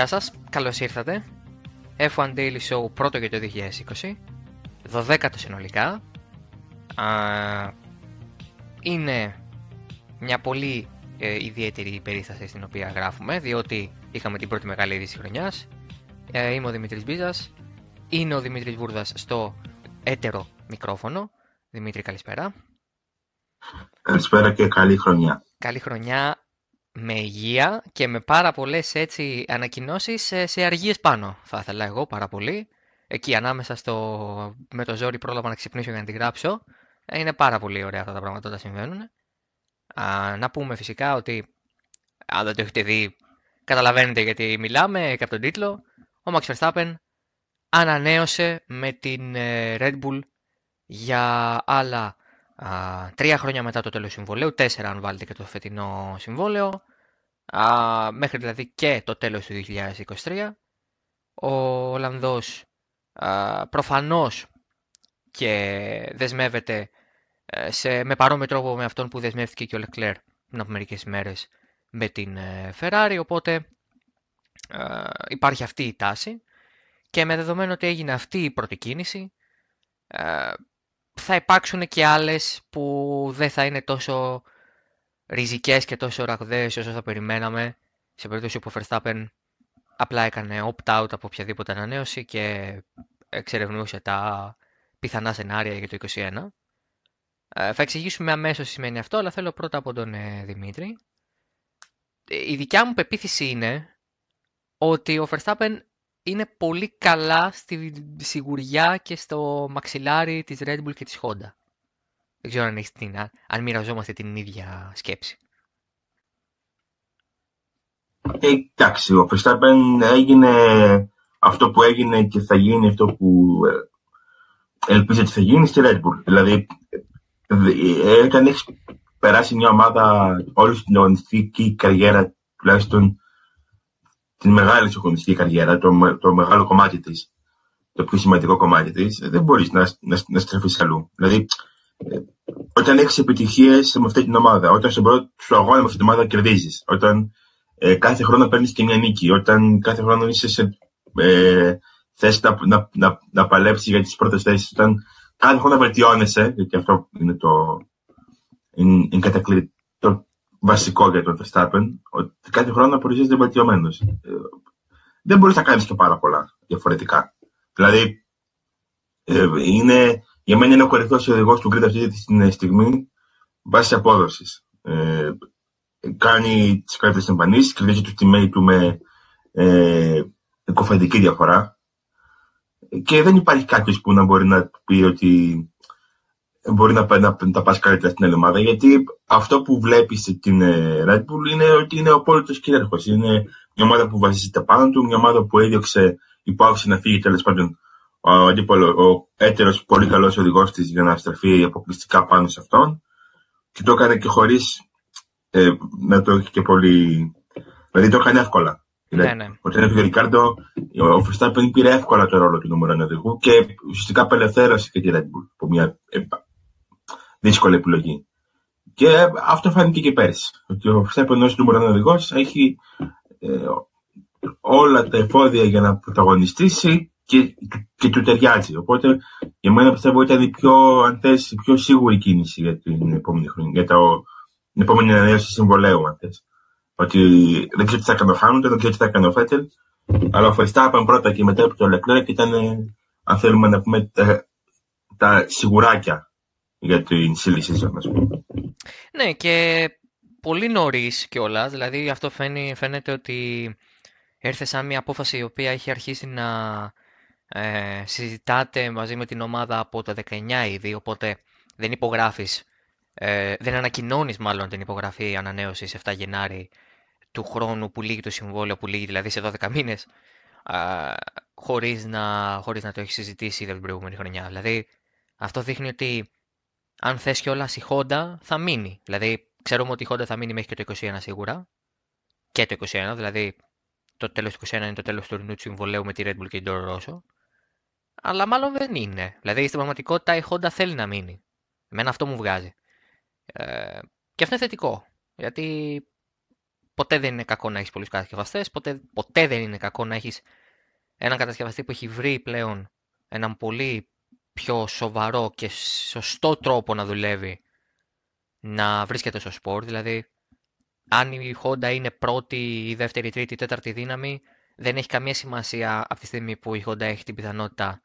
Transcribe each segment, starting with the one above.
Γεια σας, καλώς ήρθατε. F1 Daily Show πρώτο για το 2020. 12ο συνολικά. Α, είναι μια πολύ ε, ιδιαίτερη περίσταση στην οποία γράφουμε, διότι είχαμε την πρώτη μεγάλη είδηση χρονιάς. Ε, είμαι ο Δημήτρης Μπίζας. Είναι ο Δημήτρης Βούρδας στο έτερο μικρόφωνο. Δημήτρη, καλησπέρα. Καλησπέρα και καλή χρονιά. Καλή χρονιά με υγεία και με πάρα πολλές έτσι ανακοινώσεις σε, σε αργίες πάνω. Θα ήθελα εγώ πάρα πολύ. Εκεί ανάμεσα στο με το ζόρι πρόλαβα να ξυπνήσω για να τη γράψω. Ε, είναι πάρα πολύ ωραία αυτά τα πράγματα όταν συμβαίνουν. Α, να πούμε φυσικά ότι αν δεν το έχετε δει καταλαβαίνετε γιατί μιλάμε και από τον τίτλο. Ο Max Verstappen ανανέωσε με την ε, Red Bull για άλλα α, τρία χρόνια μετά το τέλος του συμβολέου, τέσσερα αν βάλετε και το φετινό συμβόλαιο, α, μέχρι δηλαδή και το τέλος του 2023. Ο Ολλανδός α, προφανώς και δεσμεύεται ε, σε, με παρόμοιο τρόπο με αυτόν που δεσμεύτηκε και ο Leclerc πριν από μερικές ημέρες με την ε, Ferrari, οπότε υπάρχει αυτή η τάση και με δεδομένο ότι έγινε αυτή η πρώτη κίνηση θα υπάρξουν και άλλες που δεν θα είναι τόσο ριζικές και τόσο ραγδαίες όσο θα περιμέναμε σε περίπτωση που ο Verstappen απλά έκανε opt-out από οποιαδήποτε ανανέωση και εξερευνούσε τα πιθανά σενάρια για το 2021. Ε, θα εξηγήσουμε αμέσως τι σημαίνει αυτό, αλλά θέλω πρώτα από τον ε, Δημήτρη. Η δικιά μου πεποίθηση είναι ότι ο Verstappen είναι πολύ καλά στη σιγουριά και στο μαξιλάρι της Red Bull και της Honda. Δεν ξέρω αν, έχεις την, αν μοιραζόμαστε την ίδια σκέψη. Ε, εντάξει, ο Verstappen έγινε αυτό που έγινε και θα γίνει αυτό που ε, ελπίζει ότι θα γίνει στη Red Bull. Δηλαδή, όταν έχεις περάσει μια ομάδα όλη την αγωνιστική καριέρα, τουλάχιστον την μεγάλη σου καριέρα, το, το μεγάλο κομμάτι της, το πιο σημαντικό κομμάτι της, δεν μπορείς να, να, να στραφεί αλλού. Δηλαδή, ε, όταν έχεις επιτυχίες με αυτή την ομάδα, όταν στον πρώτο σου αγώνα με αυτή την ομάδα κερδίζεις, όταν ε, κάθε χρόνο παίρνεις και μια νίκη, όταν κάθε χρόνο είσαι σε ε, θέση να, να, να, να παλέψεις για τις πρώτες θέσεις, όταν κάθε χρόνο βελτιώνεσαι, γιατί αυτό είναι το. Είναι, είναι το βασικό για τον Verstappen, ότι κάθε χρόνο απορριζέται βελτιωμένος. Ε, δεν μπορείς να κάνεις και πάρα πολλά διαφορετικά. Δηλαδή, ε, είναι, για μένα είναι ο κορυφαίος οδηγός του Grid αυτή τη στιγμή βάσει απόδοσης. Ε, κάνει τις καλύτερες εμφανίσεις, κερδίζει τους teammate του με ε, διαφορά. Και δεν υπάρχει κάποιος που να μπορεί να πει ότι μπορεί να, να, να τα πας καλύτερα στην Ελλάδα. Γιατί αυτό που βλέπεις στην ε, Red Bull είναι ότι είναι ο απόλυτος κυρίαρχος. Είναι μια ομάδα που βασίζεται πάνω του, μια ομάδα που έδιωξε υπόψη να φύγει τέλος πάντων ο, ο έτερος πολύ καλός οδηγός της για να στραφεί αποκλειστικά πάνω σε αυτόν. Και το έκανε και χωρίς ε, να το έχει και πολύ. Δηλαδή το έκανε εύκολα. Ναι, ναι. Όταν έφυγε ο Ρικάρντο, ο Verstappen πήρε εύκολα το ρόλο του νούμερο οδηγού και ουσιαστικά απελευθέρωσε και τη Red Bull από μια δύσκολη επιλογή. Και αυτό φάνηκε και πέρσι. Ότι ο Verstappen ως νούμερο οδηγός έχει ε, όλα τα εφόδια για να πρωταγωνιστήσει και, και του ταιριάζει. Οπότε για μένα πιστεύω ήταν η πιο, αν θες, η πιο σίγουρη κίνηση για την επόμενη χρονιά, για το, την επόμενη ανανέωση συμβολέου, αν θες. Ότι δεν ξέρω τι θα έκανε ο Χάμιλτον, δεν ξέρω τι θα έκανε ο Φέτελ, αλλά ο Verstappen πρώτα και μετά από το Leclerc ήταν, αν θέλουμε να πούμε, τα, τα σιγουράκια για την silly season, ας πούμε. Ναι, και πολύ νωρίς κιόλας. Δηλαδή, αυτό φαίνεται ότι έρθε σαν μια απόφαση η οποία έχει αρχίσει να ε, συζητάτε μαζί με την ομάδα από το 19 ήδη. Οπότε δεν υπογράφεις, ε, δεν ανακοινώνεις μάλλον την υπογραφή ανανέωσης 7 Γενάρη του χρόνου που λύγει το συμβόλαιο, που λύγει δηλαδή σε 12 μήνες, χωρίς να, χωρίς να το έχεις συζητήσει την προηγούμενη χρονιά. Δηλαδή, αυτό δείχνει ότι αν θες κιόλας η Honda θα μείνει. Δηλαδή, ξέρουμε ότι η Honda θα μείνει μέχρι και το 21 σίγουρα. Και το 21, δηλαδή το τέλος του 21 είναι το τέλος του ορεινού του συμβολέου με τη Red Bull και την Toro Rosso. Αλλά μάλλον δεν είναι. Δηλαδή, στην πραγματικότητα η Honda θέλει να μείνει. Εμένα αυτό μου βγάζει. Ε, και αυτό είναι θετικό. Γιατί ποτέ δεν είναι κακό να έχεις πολλούς κατασκευαστές, ποτέ, ποτέ δεν είναι κακό να έχεις έναν κατασκευαστή που έχει βρει πλέον έναν πολύ πιο σοβαρό και σωστό τρόπο να δουλεύει να βρίσκεται στο σπορ. Δηλαδή, αν η Honda είναι πρώτη ή δεύτερη, τρίτη, τέταρτη δύναμη, δεν έχει καμία σημασία από τη στιγμή που η Honda έχει την πιθανότητα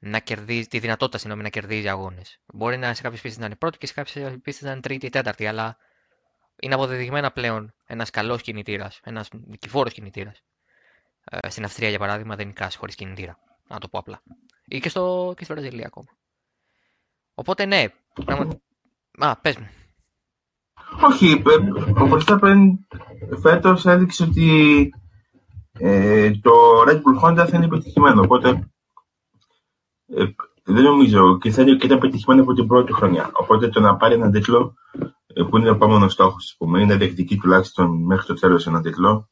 να κερδίζει, τη δυνατότητα συγγνώμη, να κερδίζει αγώνες. Μπορεί να σε κάποιες πίστες να είναι πρώτη και σε κάποιες πίστες να είναι τρίτη ή τέταρτη, αλλά είναι αποδεδειγμένα πλέον ένας καλός κινητήρας, ένας νικηφόρο κινητήρας. Ε, στην Αυστρία, για παράδειγμα, δεν νικάσει χωρίς κινητήρα. Να το πω απλά. Ή και στο, και στο Βραζιλία ακόμα. Οπότε ναι. Πράγμα... Α, πες μου. Όχι, ε, ο Verstappen φέτος έδειξε ότι ε, το Red Bull Honda θα είναι πετυχημένο. Οπότε ε, δεν νομίζω και θα είναι και ήταν πετυχημένο από την πρώτη χρονιά. Οπότε το να πάρει έναν τίτλο ε, που είναι ο επόμενος στόχος, πούμε, είναι διεκδικεί τουλάχιστον μέχρι το τέλος έναν τίτλο,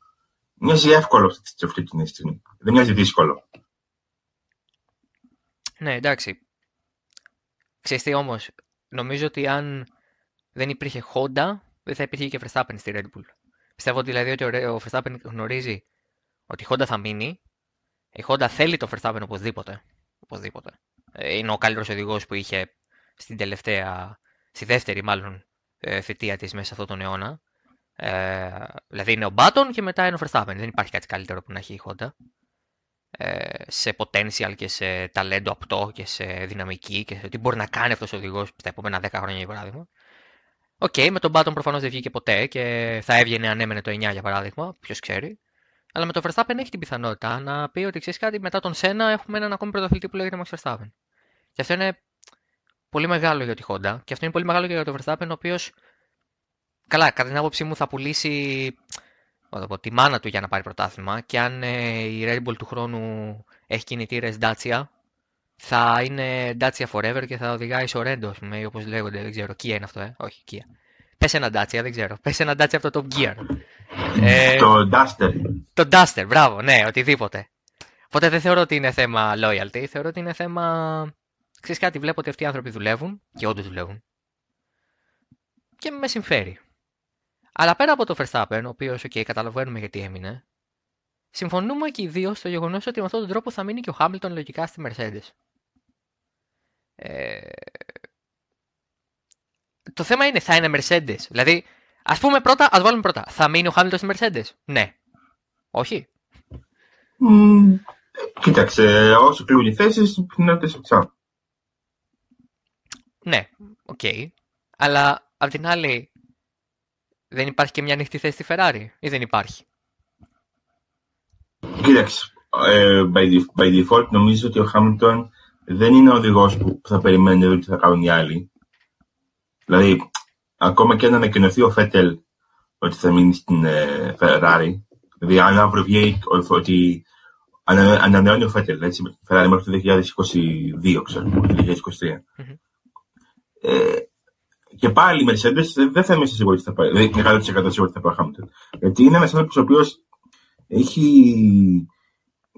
μοιάζει εύκολο σε αυτή τη στιγμή. Δεν μοιάζει δύσκολο. Ναι, εντάξει. Ξέρεις τι όμως, νομίζω ότι αν δεν υπήρχε Honda, δεν θα υπήρχε και Verstappen στη Red Bull. Πιστεύω δηλαδή ότι ο Verstappen γνωρίζει ότι η Honda θα μείνει. Η Honda θέλει το Verstappen οπωσδήποτε. Οπωσδήποτε. Ε, είναι ο καλύτερος οδηγός που είχε στην τελευταία, στη δεύτερη μάλλον ε, θητεία της μέσα σε αυτόν τον αιώνα. Ε, δηλαδή είναι ο Button και μετά είναι ο Verstappen. Δεν υπάρχει κάτι καλύτερο που να έχει η Honda. Ε, σε potential και σε ταλέντο απτό και σε δυναμική και σε τι μπορεί να κάνει αυτός ο οδηγός στα επόμενα 10 χρόνια για παράδειγμα. OK, okay, με τον Button προφανώς δεν βγήκε ποτέ και θα έβγαινε αν έμενε το 9 για παράδειγμα, ποιος ξέρει. Αλλά με τον Verstappen έχει την πιθανότητα να πει ότι ξέρεις κάτι, μετά τον Σένα έχουμε έναν ακόμη πρωταθλητή που λέγεται Max Verstappen. Και αυτό είναι πολύ μεγάλο για τη Honda και αυτό είναι πολύ μεγάλο και για τον Verstappen, ο οποίος καλά, κατά την άποψή μου θα πουλήσει πω, τη μάνα του για να πάρει πρωτάθλημα και αν ε, η Red Bull του χρόνου έχει κινητήρες Dacia θα είναι Dacia Forever και θα οδηγάει Sorento, πούμε, όπως λέγονται, δεν ξέρω, Kia είναι αυτό, ε, όχι Kia. Πες ένα Dacia, δεν ξέρω, πες ένα Dacia από το Top Gear. Ε, το Duster. Το Duster, μπράβο, ναι, οτιδήποτε. Οπότε δεν θεωρώ ότι είναι θέμα loyalty, θεωρώ ότι είναι θέμα... Ξέρεις κάτι, βλέπω ότι αυτοί οι άνθρωποι δουλεύουν και όντως δουλεύουν. Και με συμφέρει. Αλλά πέρα από το Verstappen, ο οποίος, OK, καταλαβαίνουμε γιατί έμεινε, συμφωνούμε και οι δύο στο γεγονός ότι με αυτόν τον τρόπο θα μείνει και ο Χάμιλτον λογικά στη Mercedes. Ε... Το θέμα είναι, θα είναι Mercedes. Δηλαδή, ας πούμε πρώτα, ας βάλουμε πρώτα. Θα μείνει ο Χάμιλτον στη Mercedes; Ναι. Όχι. Mm, κοίταξε, όσο κλείνουν οι θέσεις, πιθανότητε εξάρτητα. Ναι, OK. Okay. Αλλά απ' την άλλη, δεν υπάρχει και μια ανοιχτή θέση στη Ferrari ή δεν υπάρχει; Κοίταξε, ε, by, default νομίζω ότι ο Χάμιλτον δεν είναι ο οδηγός που θα περιμένει ότι θα κάνουν οι άλλοι. Δηλαδή, ακόμα και αν ανακοινωθεί ο Φέτελ ότι θα μείνει στην ε, Ferrari, δηλαδή αν αύριο βγει ότι ανανεώνει ο Φέτελ έτσι, με Ferrari μέχρι το 2022, ξέρω, το 2023. Mm-hmm. Ε, και πάλι η Mercedes δεν θα είμαι σίγουρη ότι θα πάει. Δεν είναι 100% σίγουρη ότι θα πάει Χάμιλτον. Γιατί είναι ένας άνθρωπος ο οποίος έχει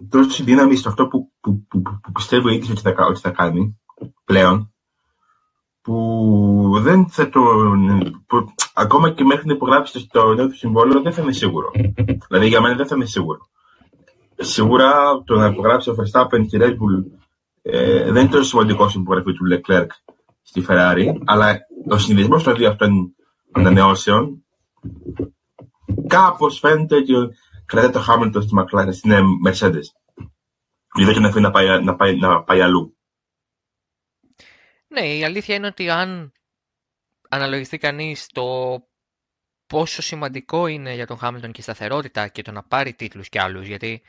τόση δύναμη στο αυτό που, που, που, που πιστεύει ο ίδιος ότι, θα, ότι θα κάνει πλέον, που δεν θα το. Που, ακόμα και μέχρι να υπογράψεις το νέο του συμβόλαιο δεν θα είμαι σίγουρο. Δηλαδή για μένα δεν θα είμαι σίγουρο. Σίγουρα το να υπογράψει ο Verstappen και η Red Bull ε, δεν είναι τόσο σημαντικό στην υπογραφή του Leclerc στη Ferrari, αλλά ο συνδυασμό των δύο αυτών ανανεώσεων κάπως φαίνεται ότι κρατάει το Χάμιλτον στη McLaren, στην ε, Mercedes. Δεν τον αφήνει να πάει, να, πάει, να πάει αλλού. Ναι, η αλήθεια είναι ότι αν αναλογιστεί κανείς το πόσο σημαντικό είναι για τον Χάμιλτον και η σταθερότητα και το να πάρει τίτλους κι άλλους, γιατί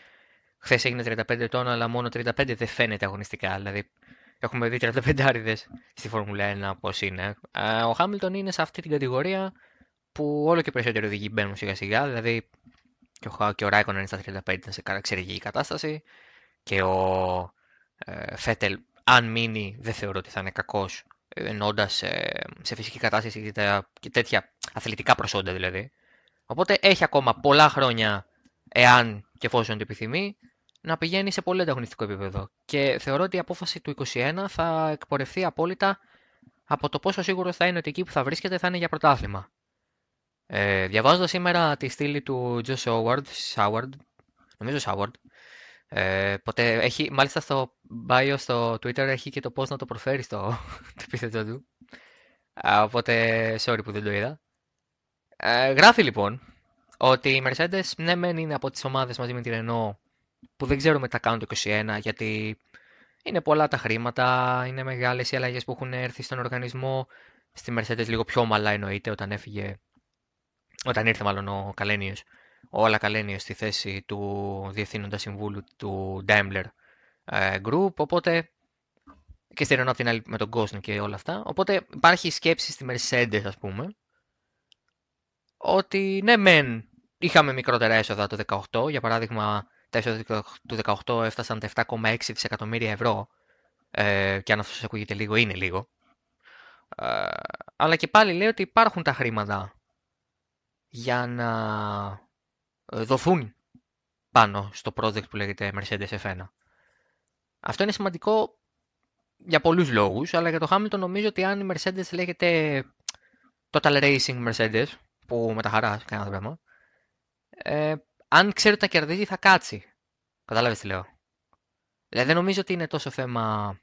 χθες έγινε 35 ετών, αλλά μόνο 35 δεν φαίνεται αγωνιστικά. Δηλαδή, Έχουμε δει 35 άριδες στη Φόρμουλα 1 πώς είναι. Ο Χάμιλτον είναι σε αυτή την κατηγορία που όλο και περισσότεροι οδηγοί μπαίνουν σιγά σιγά. Δηλαδή και ο, και ο Ράικον είναι στα 35 σε εξαιρετική κατάσταση. Και ο ε, Φέτελ, αν μείνει, δεν θεωρώ ότι θα είναι κακός εννοώντα ε, σε φυσική κατάσταση και τέτοια αθλητικά προσόντα δηλαδή. Οπότε έχει ακόμα πολλά χρόνια, εάν και εφόσον το επιθυμεί, να πηγαίνει σε πολύ ανταγωνιστικό επίπεδο. Και θεωρώ ότι η απόφαση του 2021 θα εκπορευτεί απόλυτα από το πόσο σίγουρο θα είναι ότι εκεί που θα βρίσκεται θα είναι για πρωτάθλημα. Ε, διαβάζοντας σήμερα τη στήλη του Josh Howard, Howard νομίζω Howard, ε, ποτέ έχει, μάλιστα στο bio στο Twitter έχει και το πώς να το προφέρεις στο το επίθετο του. οπότε, sorry που δεν το είδα. Ε, γράφει λοιπόν ότι η Mercedes ναι μεν είναι από τις ομάδες μαζί με την Renault που δεν ξέρουμε τα κάνουν το 21 γιατί είναι πολλά τα χρήματα, είναι μεγάλες οι αλλαγές που έχουν έρθει στον οργανισμό. Στη Mercedes λίγο πιο ομαλά εννοείται όταν έφυγε, όταν ήρθε μάλλον ο Καλένιος, ο Όλα Καλένιος στη θέση του διευθύνοντα συμβούλου του Daimler ε, Group, οπότε και στη Renault από την άλλη με τον Gosling και όλα αυτά. Οπότε υπάρχει σκέψη στη Mercedes ας πούμε, ότι ναι μεν είχαμε μικρότερα έσοδα το 18, για παράδειγμα τα έσοδα του 18 έφτασαν τα 7,6 δισεκατομμύρια ευρώ ε, και αν αυτό σας ακούγεται λίγο είναι λίγο. Ε, αλλά και πάλι λέει ότι υπάρχουν τα χρήματα για να ε, δοθούν πάνω στο project που λέγεται Mercedes F1. Αυτό είναι σημαντικό για πολλούς λόγους, αλλά για το Hamilton νομίζω ότι αν η Mercedes λέγεται Total Racing Mercedes, που με τα χαρά κανένα πράγμα, ε, αν ξέρει ότι θα κερδίζει θα κάτσει. Κατάλαβες τι λέω. Δηλαδή δεν νομίζω ότι είναι τόσο θέμα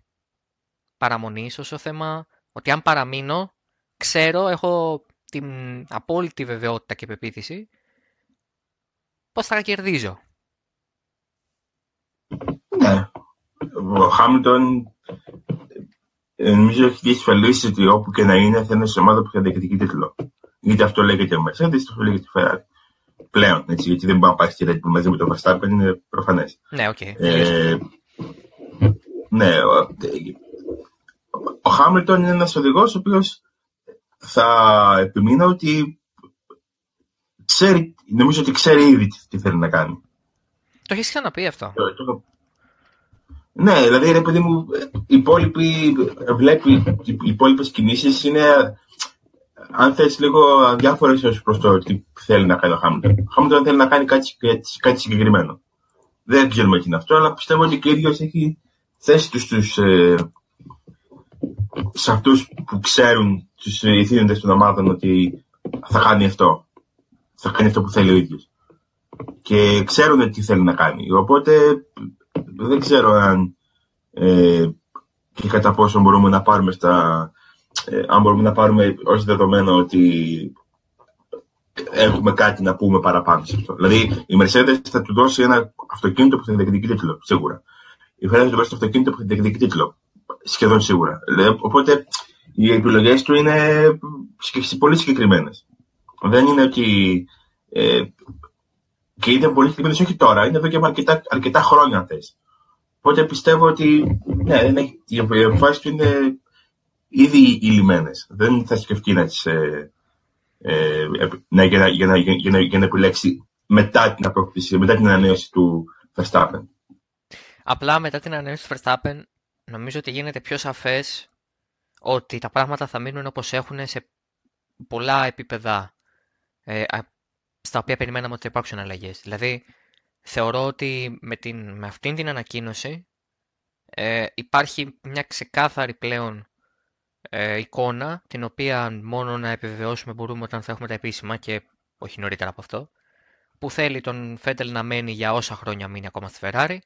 παραμονής, όσο θέμα ότι αν παραμείνω, ξέρω, έχω την απόλυτη βεβαιότητα και πεποίθηση πώς θα κερδίζω; Ναι. Ο Χάμιλτον ε, νομίζω έχει διασφαλίσει ότι όπου και να είναι θα είναι σε ομάδα που θα διεκδικεί τίτλο. Γιατί αυτό λέγεται ο Mercedes, αυτό λέγεται η Ferrari. Πλέον, έτσι, γιατί δεν μπορεί να πάει στη Red Bull μαζί με τον Verstappen, είναι προφανές. Ναι, OK. Okay. Ε, ναι, ο, ο Χάμιλτον είναι ένας οδηγός ο οποίος θα επιμείνω ότι ξέρει, νομίζω ότι ξέρει ήδη τι θέλει να κάνει. Το έχεις ξαναπεί αυτό; Το, το... Ναι, δηλαδή ρε παιδί μου, οι υπόλοιποι βλέπει, οι υπόλοιπες κινήσεις είναι, αν θες λίγο αδιάφορες ως προς το τι θέλει να κάνει ο Χάμιλτον. Ο Χάμιλτον θέλει να κάνει κάτι, κάτι συγκεκριμένο. Δεν ξέρουμε τι είναι αυτό, αλλά πιστεύω ότι και ο ίδιος έχει θέσει τους στους, ε, σε αυτούς που ξέρουν τους ηθήνοντες των ομάδων ότι θα κάνει αυτό θα κάνει αυτό που θέλει ο ίδιος. Και ξέρουν τι θέλει να κάνει. Οπότε δεν ξέρω αν ε, και κατά πόσο μπορούμε να πάρουμε στα, ε, αν μπορούμε να πάρουμε ως δεδομένο ότι έχουμε κάτι να πούμε παραπάνω σε αυτό. Δηλαδή η Mercedes θα του δώσει ένα αυτοκίνητο που θα διεκδικεί τίτλο, σίγουρα. Η Ferrari θα του δώσει το αυτοκίνητο που θα διεκδικεί τίτλο, σχεδόν σίγουρα. Οπότε οι επιλογές του είναι πολύ συγκεκριμένες. Δεν είναι ότι. Ε, και είναι πολύ συγκεκριμένε όχι τώρα, είναι εδώ και αρκετά, αρκετά χρόνια θες. Οπότε πιστεύω ότι ναι, είναι, οι αποφάσεις του είναι ήδη ηλυμένες. Δεν θα σκεφτεί να τις, ε, ε, να, για, να, για, να, για, να, για να επιλέξει μετά την απόκτηση, μετά την ανανέωση του Verstappen. Απλά μετά την ανανέωση του Verstappen νομίζω ότι γίνεται πιο σαφές ότι τα πράγματα θα μείνουν όπως έχουν σε πολλά επίπεδα ε, στα οποία περιμέναμε ότι θα υπάρξουν αλλαγές. Δηλαδή, θεωρώ ότι με, την, με αυτήν την ανακοίνωση ε, υπάρχει μια ξεκάθαρη πλέον ε, εικόνα, την οποία μόνο να επιβεβαιώσουμε μπορούμε όταν θα έχουμε τα επίσημα και όχι νωρίτερα από αυτό, που θέλει τον Φέτελ να μένει για όσα χρόνια μείνει ακόμα στη Ferrari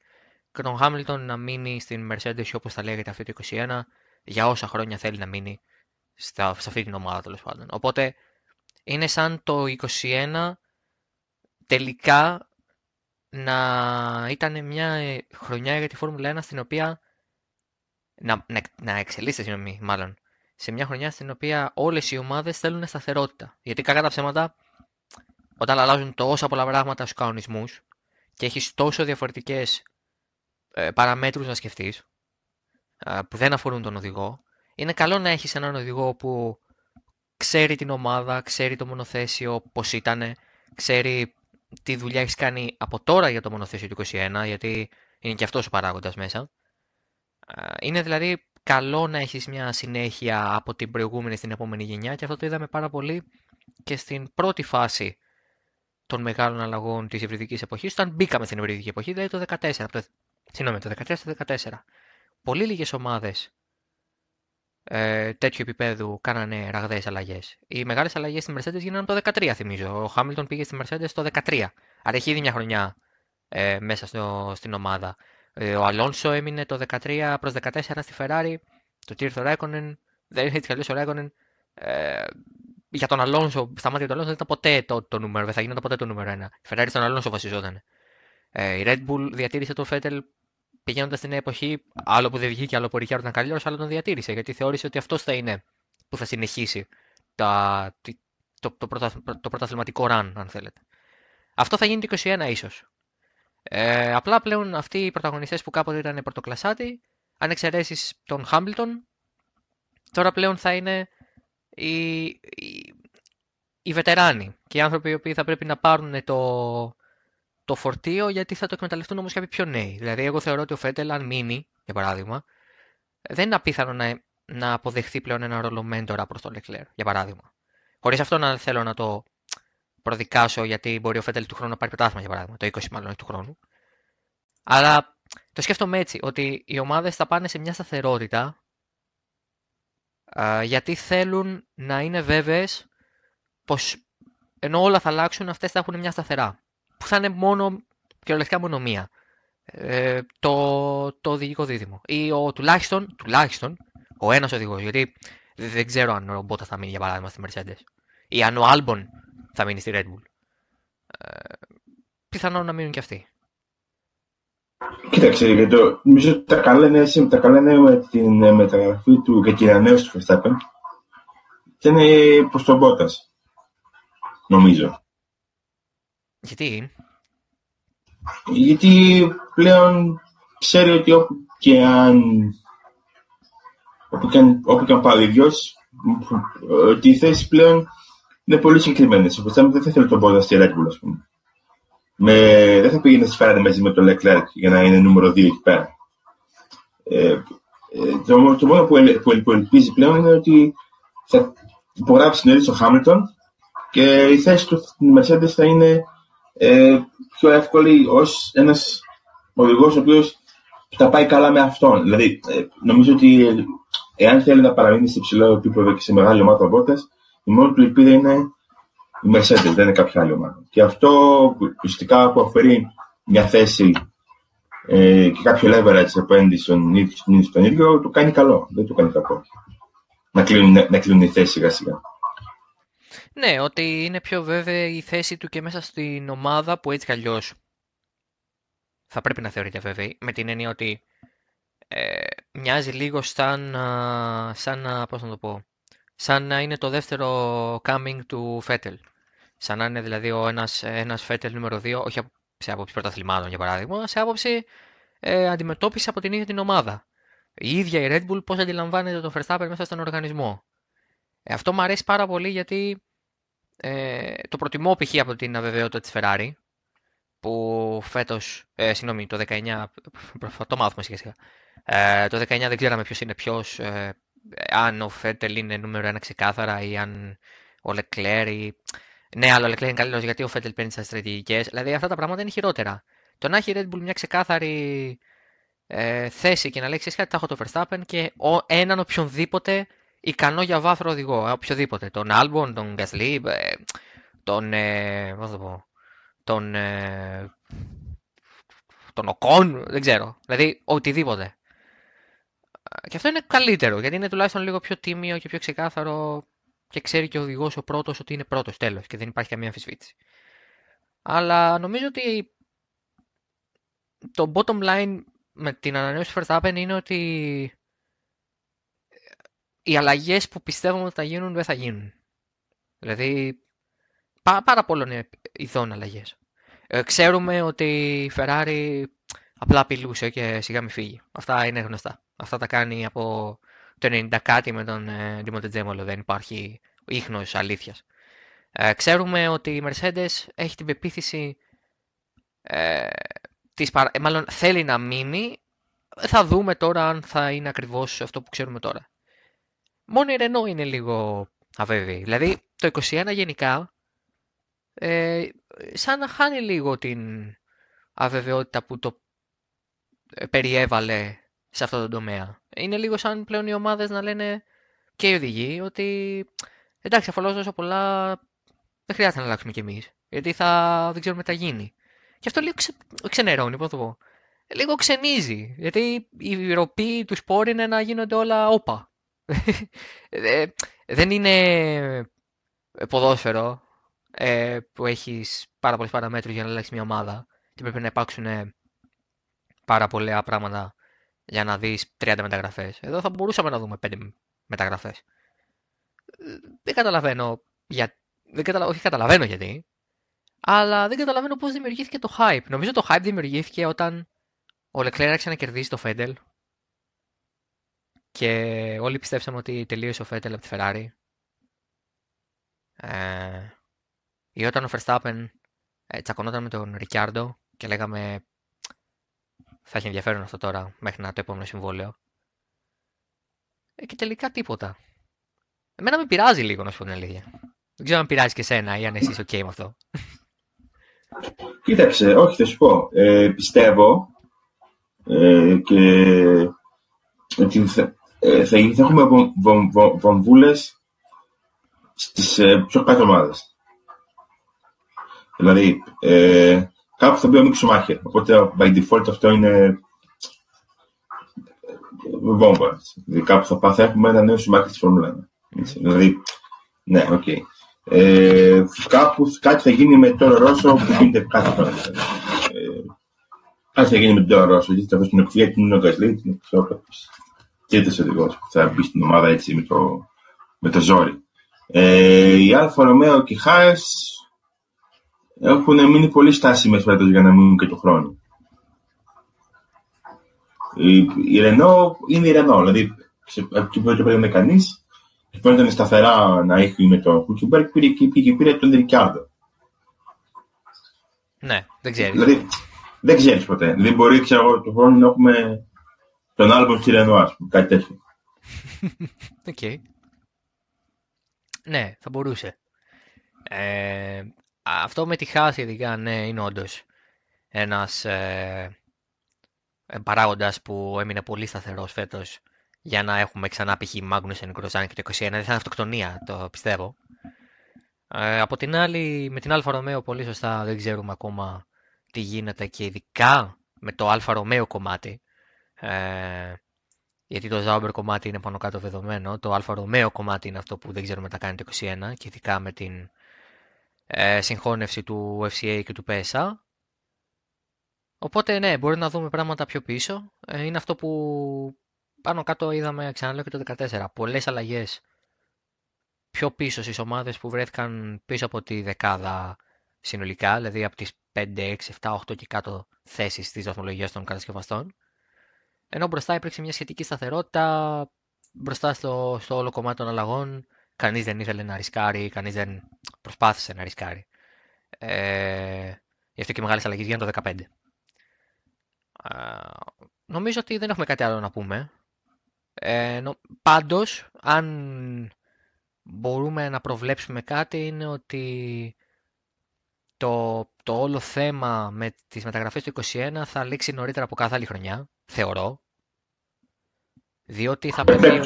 και τον Χάμιλτον να μείνει στην Mercedes όπως θα λέγεται αυτή το 21 για όσα χρόνια θέλει να μείνει στα, σε αυτή την ομάδα τέλος πάντων. Οπότε είναι σαν το 21 τελικά να ήταν μια ε, χρονιά για τη Φόρμουλα 1 στην οποία να, να, να εξελίσσεται, συγγνώμη, μάλλον, σε μια χρονιά στην οποία όλες οι ομάδες θέλουν σταθερότητα. Γιατί κακά τα ψέματα, όταν αλλάζουν τόσα πολλά πράγματα στους κανονισμούς και έχεις τόσο διαφορετικές ε, παραμέτρους να σκεφτείς, ε, που δεν αφορούν τον οδηγό, είναι καλό να έχεις έναν οδηγό που ξέρει την ομάδα, ξέρει το μονοθέσιο πώς ήταν, ξέρει τι δουλειά έχεις κάνει από τώρα για το μονοθέσιο του 21, γιατί είναι και αυτός ο παράγοντας μέσα. Είναι δηλαδή καλό να έχεις μια συνέχεια από την προηγούμενη στην επόμενη γενιά και αυτό το είδαμε πάρα πολύ και στην πρώτη φάση των μεγάλων αλλαγών της υβριδικής εποχής, όταν μπήκαμε στην υβριδική εποχή, δηλαδή το 14, το, συγγνώμη, το 13 14. Πολύ λίγες ομάδες ε, τέτοιου επίπεδου κάνανε ραγδαίες αλλαγές. Οι μεγάλες αλλαγές στη Mercedes γίνανε το 2013, θυμίζω. Ο Χάμιλτον πήγε στη Mercedes το 2013. Άρα έχει ήδη μια χρονιά ε, μέσα στο, στην ομάδα. Ε, ο Αλόνσο έμεινε το 13 προς 14 στη Ferrari. Το τι ήρθε ο Ρέκονεν. Δεν είχε έτσι ο Ρέκονεν. Ε, για τον Αλόνσο, στα μάτια του Αλόνσο δεν ήταν ποτέ το, το νούμερο, δεν θα γινόταν ποτέ το νούμερο 1. Η Ferrari στον Αλόνσο βασιζόταν. Ε, η Red Bull διατήρησε τον Φέτελ πηγαίνοντας στην εποχή, άλλο που δεν βγήκε, άλλο που ο Ρικιάρdo ήταν καλύτερος, αλλά τον διατήρησε γιατί θεώρησε ότι αυτός θα είναι που θα συνεχίσει τα, το, το, πρωτα, το πρωταθληματικό run, αν θέλετε. Αυτό θα γίνει το 21 ίσως. Ε, απλά πλέον αυτοί οι πρωταγωνιστές που κάποτε ήταν πρωτοκλασσάτοι, αν εξαιρέσει τον Χάμπιλτον, τώρα πλέον θα είναι οι, οι, οι βετεράνοι και οι άνθρωποι οι οποίοι θα πρέπει να πάρουν το, το φορτίο γιατί θα το εκμεταλλευτούν όμως κάποιοι πιο νέοι. Δηλαδή, εγώ θεωρώ ότι ο Φέτελ, αν μείνει, για παράδειγμα, δεν είναι απίθανο να, να αποδεχθεί πλέον ένα ρόλο μέντορα προς τον Λεκλέρ, για παράδειγμα. Χωρίς αυτό να θέλω να το προδικάσω γιατί μπορεί ο Φέτελ του χρόνου να πάρει πετάσμα, για παράδειγμα, το 20 μάλλον του χρόνου. Αλλά το σκέφτομαι έτσι, ότι οι ομάδες θα πάνε σε μια σταθερότητα γιατί θέλουν να είναι βέβαιες πως ενώ όλα θα αλλάξουν, αυτές θα έχουν μια σταθερά που θα είναι μόνο κυριολεκτικά μόνο μία. Ε, το, το οδηγικό δίδυμο. Ή ο τουλάχιστον, τουλάχιστον ο ένας οδηγός. Γιατί δεν ξέρω αν ο Μπότα θα μείνει για παράδειγμα στη Mercedes. Ή αν ο Άλμπον θα μείνει στη Red Bull. Ε, πιθανόν να μείνουν και αυτοί. Κοίταξε, γιατί το, νομίζω ότι τα καλά νέα, τα καλά νέα με την ε, μεταγραφή του και την ανανέωση του Verstappen ήταν προς τον Μπότα. Νομίζω. Γιατί; Γιατί πλέον ξέρει ότι όπου και αν όπου και αν, όπου και αν πάει ο ίδιος, ότι οι θέσεις πλέον είναι πολύ συγκεκριμένες. Ο Verstappen δεν θα ήθελε τον πόδα στη Red Bull, ας πούμε. Με, δεν θα πήγαινε στη Ferrari μαζί με τον Leclerc για να είναι νούμερο 2 εκεί πέρα. Ε, ε, το, το μόνο που, που, που ελπίζει πλέον είναι ότι θα υπογράψει νωρίς ο Χάμιλτον και η θέση του στην Mercedes θα είναι ε, πιο εύκολη ως ένας οδηγός ο οποίος θα πάει καλά με αυτόν. Δηλαδή, ε, νομίζω ότι ε, εάν θέλει να παραμείνει σε υψηλό επίπεδο και σε μεγάλη ομάδα βόλτα, η μόνη του ελπίδα είναι η Mercedes, δεν είναι κάποια άλλη ομάδα. Και αυτό ουσιαστικά αποφέρει μια θέση ε, και κάποιο leverage απέναντι στον, στον ίδιο, το κάνει καλό. Δεν το κάνει κακό. Να κλείνουν, να κλείνουν οι θέσεις σιγά σιγά. Ναι, ότι είναι πιο βέβαιη η θέση του και μέσα στην ομάδα που έτσι κι αλλιώς θα πρέπει να θεωρείται βέβαιη, με την έννοια ότι ε, μοιάζει λίγο σαν, σαν, πώς να το πω, σαν να είναι το δεύτερο coming του Φέτελ. Σαν να είναι δηλαδή ο ένας, ένας Φέτελ νούμερο 2, όχι σε άποψη πρωταθλημάτων για παράδειγμα, σε άποψη ε, αντιμετώπιση από την ίδια την ομάδα. Η ίδια η Red Bull πώς αντιλαμβάνεται το Verstappen μέσα στον οργανισμό. Ε, αυτό μου αρέσει πάρα πολύ γιατί ε, το προτιμώ π.χ. από την αβεβαιότητα της Ferrari που φέτος, ε, συγγνώμη, το 19, το μάθουμε σχετικά. Ε, το 19 δεν ξέραμε ποιος είναι ποιος, ε, αν ο Φέτελ είναι νούμερο ένα ξεκάθαρα ή αν ο Λεκλέρ ή... Ναι, αλλά ο Λεκλέρ είναι καλύτερος γιατί ο Φέτελ παίρνει στις στρατηγικές. Δηλαδή αυτά τα πράγματα είναι χειρότερα. Το να έχει η Red Bull μια ξεκάθαρη ε, θέση και να λέει κάτι θα έχω το Verstappen και ο, έναν οποιονδήποτε ικανό για βάθρο οδηγό, οποιοδήποτε. Τον Άλμπον, τον Γκασλί, ε, τον. Ε, πώς θα πω. Τον. Ε, τον Οκόν, δεν ξέρω. Δηλαδή οτιδήποτε. Και αυτό είναι καλύτερο, γιατί είναι τουλάχιστον λίγο πιο τίμιο και πιο ξεκάθαρο και ξέρει και ο οδηγός ο πρώτος ότι είναι πρώτος τέλος και δεν υπάρχει καμία αμφισβήτηση. Αλλά νομίζω ότι το bottom line με την ανανέωση του Verstappen είναι ότι οι αλλαγές που πιστεύουμε ότι θα γίνουν δεν θα γίνουν. Δηλαδή, πά, πάρα πολλών ειδών αλλαγές. Ε, ξέρουμε ότι η Ferrari απλά απειλούσε και σιγά μην φύγει. Αυτά είναι γνωστά. Αυτά τα κάνει από το 90 κάτι με τον ε, Τζέμολο. Δεν υπάρχει ίχνος αλήθειας. Ε, ξέρουμε ότι η Mercedes έχει την πεποίθηση ε, της, ε, μάλλον θέλει να μείνει. Θα δούμε τώρα αν θα είναι ακριβώς αυτό που ξέρουμε τώρα. Μόνο η Renault είναι λίγο αβέβαιη. Δηλαδή το 21 γενικά ε, σαν να χάνει λίγο την αβεβαιότητα που το ε, περιέβαλε σε αυτό το τομέα. Είναι λίγο σαν πλέον οι ομάδες να λένε και οι οδηγοί ότι εντάξει, αφού τόσο πολλά δεν χρειάζεται να αλλάξουμε κι εμείς. Γιατί θα, δεν ξέρουμε τι θα γίνει. Και αυτό λίγο ξε, ξενερώνει, πώς το πω. Λίγο ξενίζει. Γιατί η ροπή του σπόρ είναι να γίνονται όλα όπα. Ε, δεν είναι ποδόσφαιρο ε, που έχεις πάρα πολλέ παραμέτρους για να αλλάξεις μια ομάδα και πρέπει να υπάρξουν πάρα πολλά πράγματα για να δεις 30 μεταγραφές. Εδώ θα μπορούσαμε να δούμε 5 μεταγραφές. Δεν καταλαβαίνω γιατί. Δεν καταλα... Όχι, καταλαβαίνω γιατί. Αλλά δεν καταλαβαίνω πώς δημιουργήθηκε το hype. Νομίζω το hype δημιουργήθηκε όταν ο Λεκλέρ άρχισε να κερδίσει το Φέντελ. Και όλοι πιστέψαμε ότι τελείωσε ο Φέντελ από τη Ferrari. Ε, ή όταν ο Verstappen ε, τσακωνόταν με τον Ρικιάρντο και λέγαμε θα έχει ενδιαφέρον αυτό τώρα μέχρι να το επόμενο συμβόλαιο. Ε, και τελικά τίποτα. Εμένα με πειράζει λίγο να σου πω την αλήθεια. Δεν ξέρω αν πειράζει και εσένα ή αν εσύ είσαι ok με αυτό. Κοίταξε, όχι θα σου πω. Ε, πιστεύω ε, και ότι θα, ε, θα, έχουμε βομβούλες στις ε, πιο κάτω ομάδες. Δηλαδή, ε, κάπου θα μπει ο Μικ Σουμάχερ. Οπότε, by default, αυτό είναι βόμβα. Δηλαδή, κάπου θα, θα έχουμε ένα νέο Σουμάχερ στη Φόρμουλα 1. Δηλαδή, ναι, OK. Okay. Ε, κάπου κάτι θα γίνει με τον Ρώσο που γίνεται κάθε φορά. Ε, κάτι θα γίνει με τον Ρώσο, γιατί θα βρει την εκφυγή του Γκασλί, την τρίτο οδηγό που θα μπει στην ομάδα έτσι με το, με το ζόρι. Ε, η Alfa Romeo και η Haas έχουν μείνει πολύ στάσιμες φέτος για να μείνουν και του χρόνου. Η, η Renault είναι η Renault, δηλαδή σε εκεί που δεν περίμενε κανείς, φαίνεται σταθερά να έχει με το Χούλκενμπεργκ, πήρε και πήγε πήρε τον Ρικιάρντο. Ναι, δεν ξέρεις. Δηλαδή, δεν ξέρεις ποτέ. Δηλαδή, μπορεί ξέρω, του χρόνου να έχουμε τον άλλο στη Renault, α πούμε, κάτι τέτοιο. OK. okay. Ναι, θα μπορούσε. Ε, αυτό με τη Haas ειδικά, ναι, είναι όντως ένας ε, παράγοντας που έμεινε πολύ σταθερός φέτος για να έχουμε ξανά π.χ. Μάγκνουσεν, Γκροζάν και το 21. Δεν θα είναι αυτοκτονία, το πιστεύω. Ε, από την άλλη, με την Alfa Romeo πολύ σωστά δεν ξέρουμε ακόμα τι γίνεται και ειδικά με το Alfa Romeo κομμάτι. Ε, γιατί το Sauber κομμάτι είναι πάνω κάτω δεδομένο. Το Alfa Romeo κομμάτι είναι αυτό που δεν ξέρουμε τι θα κάνει το 21 και ειδικά με την ε, συγχώνευση του FCA και του PSA. Οπότε ναι, μπορεί να δούμε πράγματα πιο πίσω. Ε, είναι αυτό που πάνω κάτω είδαμε, ξαναλέω και το 2014. Πολλές αλλαγές πιο πίσω στις ομάδες που βρέθηκαν πίσω από τη δεκάδα συνολικά, δηλαδή από τις 5, 6, 7, 8 και κάτω θέσεις της βαθμολογίας των κατασκευαστών. Ενώ μπροστά υπήρξε μια σχετική σταθερότητα, μπροστά στο, στο όλο κομμάτι των αλλαγών, κανείς δεν ήθελε να ρισκάρει, κανείς δεν προσπάθησε να ρισκάρει. Ε, γι' αυτό και μεγάλες αλλαγές γίνανε το 2015. Ε, νομίζω ότι δεν έχουμε κάτι άλλο να πούμε. Ε, νο, πάντως, αν μπορούμε να προβλέψουμε κάτι, είναι ότι το, το όλο θέμα με τις μεταγραφές του 2021 θα λήξει νωρίτερα από κάθε άλλη χρονιά, θεωρώ. Διότι θα πρέπει...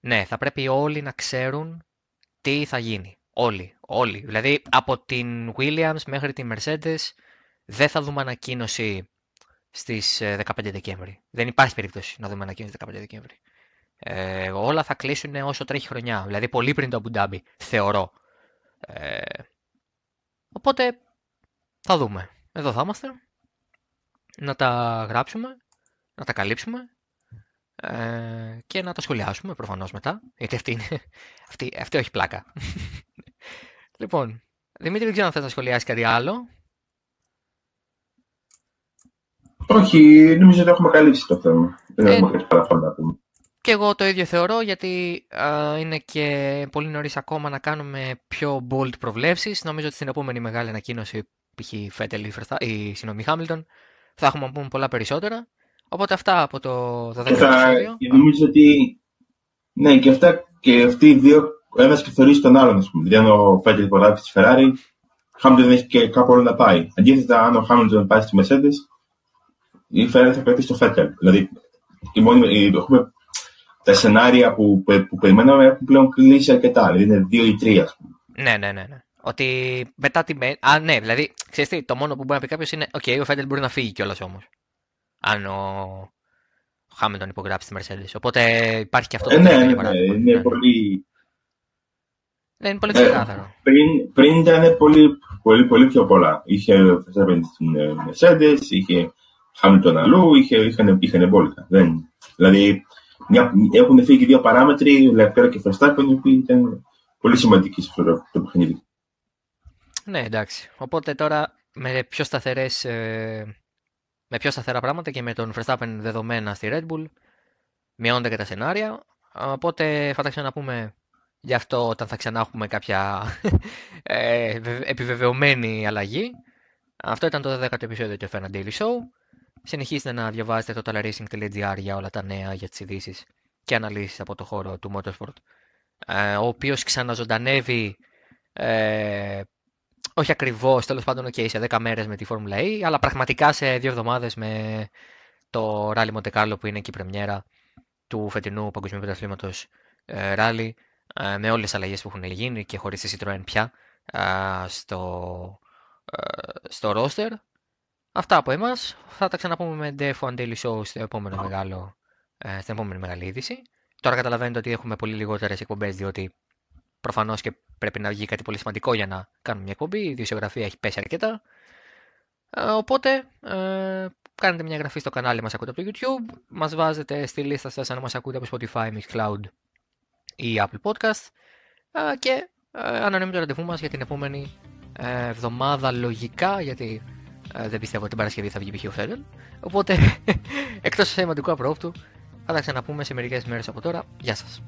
Ναι, θα πρέπει όλοι να ξέρουν τι θα γίνει. Όλοι, όλοι. Δηλαδή από την Williams μέχρι τη Mercedes δεν θα δούμε ανακοίνωση στις 15 ε, Δεκέμβρη. Δεν υπάρχει περίπτωση να δούμε ανακοίνωση 15 Δεκέμβρη. Ε, όλα θα κλείσουν όσο τρέχει χρονιά. Δηλαδή πολύ πριν το Abu θεωρώ. Ε, οπότε θα δούμε. Εδώ θα είμαστε. Να τα γράψουμε, να τα καλύψουμε ε, και να τα σχολιάσουμε προφανώς μετά, γιατί αυτή, είναι, αυτή, αυτή όχι πλάκα. λοιπόν, Δημήτρη, δεν ξέρω αν θες να σχολιάσεις κάτι άλλο. Όχι, νομίζω ότι έχουμε καλύψει το θέμα. Δεν ε, έχουμε κάτι παραπάνω να πούμε. Και εγώ το ίδιο θεωρώ, γιατί α, είναι και πολύ νωρίς ακόμα να κάνουμε πιο bold προβλέψεις. Νομίζω ότι στην επόμενη μεγάλη ανακοίνωση, π.χ. Φέτελ ή συγγνώμη Χάμιλτον, θα έχουμε να πούμε πολλά περισσότερα. Οπότε αυτά από το, το δεύτερο επεισόδιο. Και νομίζω ότι. Ναι, και αυτά και αυτοί οι δύο, ο ένα καθορίζει τον άλλον, ας πούμε. Δηλαδή, αν ο Φέτελ υπογράψει της Ferrari, ο Χάμιλτον δεν έχει και κάπου αλλού να πάει. Αντίθετα, αν ο Χάμιλτον πάει στη Mercedes, η Ferrari θα κρατήσει το Φέτελ. Δηλαδή, η μόνη, η, έχουμε, τα σενάρια που, που περιμέναμε έχουν πλέον κλείσει αρκετά. Δηλαδή είναι δύο ή τρία, ας πούμε. Ναι, ναι, ναι. ναι. Ότι μετά τη. Α, ναι, δηλαδή, ξέρεις τι, το μόνο που μπορεί να πει κάποιος είναι: OK, okay, ο Φέτελ μπορεί να φύγει κιόλας όμως. Αν ο Χάμιλτον υπογράψει τη Mercedes. Οπότε υπάρχει και αυτό το ε, ναι, ναι, ναι, είναι ναι. πολύ. Ναι, είναι πολύ ξεκάθαρο. Ε, πριν, πριν ήταν πολύ, πολύ, πολύ πιο πολλά. Είχε Verstappen στην ε, Mercedes, είχε Χάμιλτον αλλού, είχε, είχαν, είχαν μπόλικα. Δεν, δηλαδή, μια, έχουν φύγει δύο παράμετροι, Leclerc και Verstappen, οι οποίοι ήταν πολύ σημαντικοί σε αυτό το παιχνίδι. Ναι, εντάξει. Οπότε τώρα με πιο σταθερές, ε, με πιο σταθερά πράγματα και με τον Verstappen δεδομένα στη Red Bull, μειώνονται και τα σενάρια. Οπότε θα τα ξαναπούμε γι' αυτό όταν θα ξανά έχουμε κάποια ε, επιβεβαιωμένη αλλαγή. Αυτό ήταν το 10ο επεισόδιο του F1 Daily Show. Συνεχίστε να διαβάζετε το talaracing.gr για όλα τα νέα για τις ειδήσεις και αναλύσεις από το χώρο του Motorsport, ε, ο οποίος ξαναζωντανεύει ε, όχι ακριβώς, τέλος πάντων, okay, σε 10 μέρες με τη Formula E, αλλά πραγματικά σε δύο εβδομάδες με το Rally Monte Carlo που είναι και η πρεμιέρα του φετινού Παγκοσμίου Πρωταθλήματος ε, Rally, ε, με όλες τις αλλαγές που έχουν γίνει και χωρίς τη Citroën πια ε, στο, ε, στο roster. Αυτά από εμάς. Θα τα ξαναπούμε με F1 Daily Show στο επόμενο μεγάλο, ε, στην επόμενη μεγάλη είδηση. Τώρα καταλαβαίνετε ότι έχουμε πολύ λιγότερες εκπομπές διότι προφανώς και πρέπει να βγει κάτι πολύ σημαντικό για να κάνουμε μια εκπομπή. Η διοσιογραφία έχει πέσει αρκετά. Ε, οπότε, ε, κάνετε μια εγγραφή στο κανάλι μας ακούτε από το YouTube. Μας βάζετε στη λίστα σας αν μας ακούτε από Spotify, Mixcloud ή Apple Podcast. Ε, και ε, ανανεώνουμε το ραντεβού μας για την επόμενη ε, εβδομάδα λογικά, γιατί ε, δεν πιστεύω ότι την Παρασκευή θα βγει π.χ. ο Φέντελ. Οπότε, εκτός σημαντικού απρόοπτου, θα τα ξαναπούμε σε μερικές μέρες από τώρα. Γεια σας.